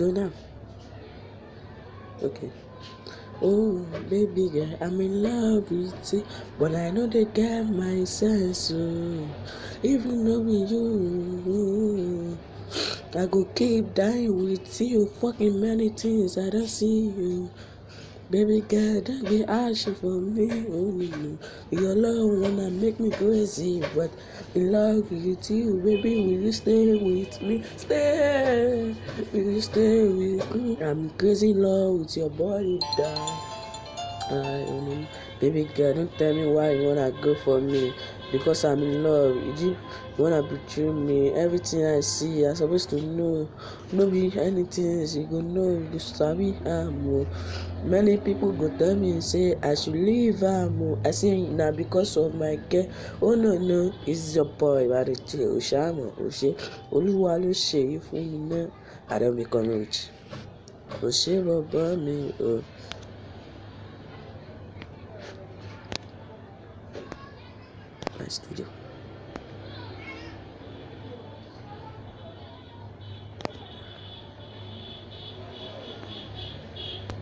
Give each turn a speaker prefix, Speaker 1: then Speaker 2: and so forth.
Speaker 1: go now. Okay. Oh, baby girl, I'm in love with you, but I know they get my sense. Oh, even knowing you, I go keep dying with you. Fucking many things I don't see you. Baby girl, don't be asking for me. Oh your love wanna make me crazy, but in love with you, baby. Will you stay with me? Stay, stay with me? I'm crazy in love with your body, um, baby girl, don't tell me why you wanna go for me because I'm in love. You you wanna betray me. Everything I see, I'm supposed to know. No be anything you go know. You go sabi am o. Many people go tell me say I should leave am o. I say na because of my girl. Oh no no, it's your boy Bariche Oṣàmọ̀ Oṣé. Olúwa ló ṣe èyí fún mi náà. I don become rich. Oṣé bọ̀bọ̀ mi o. My estudio.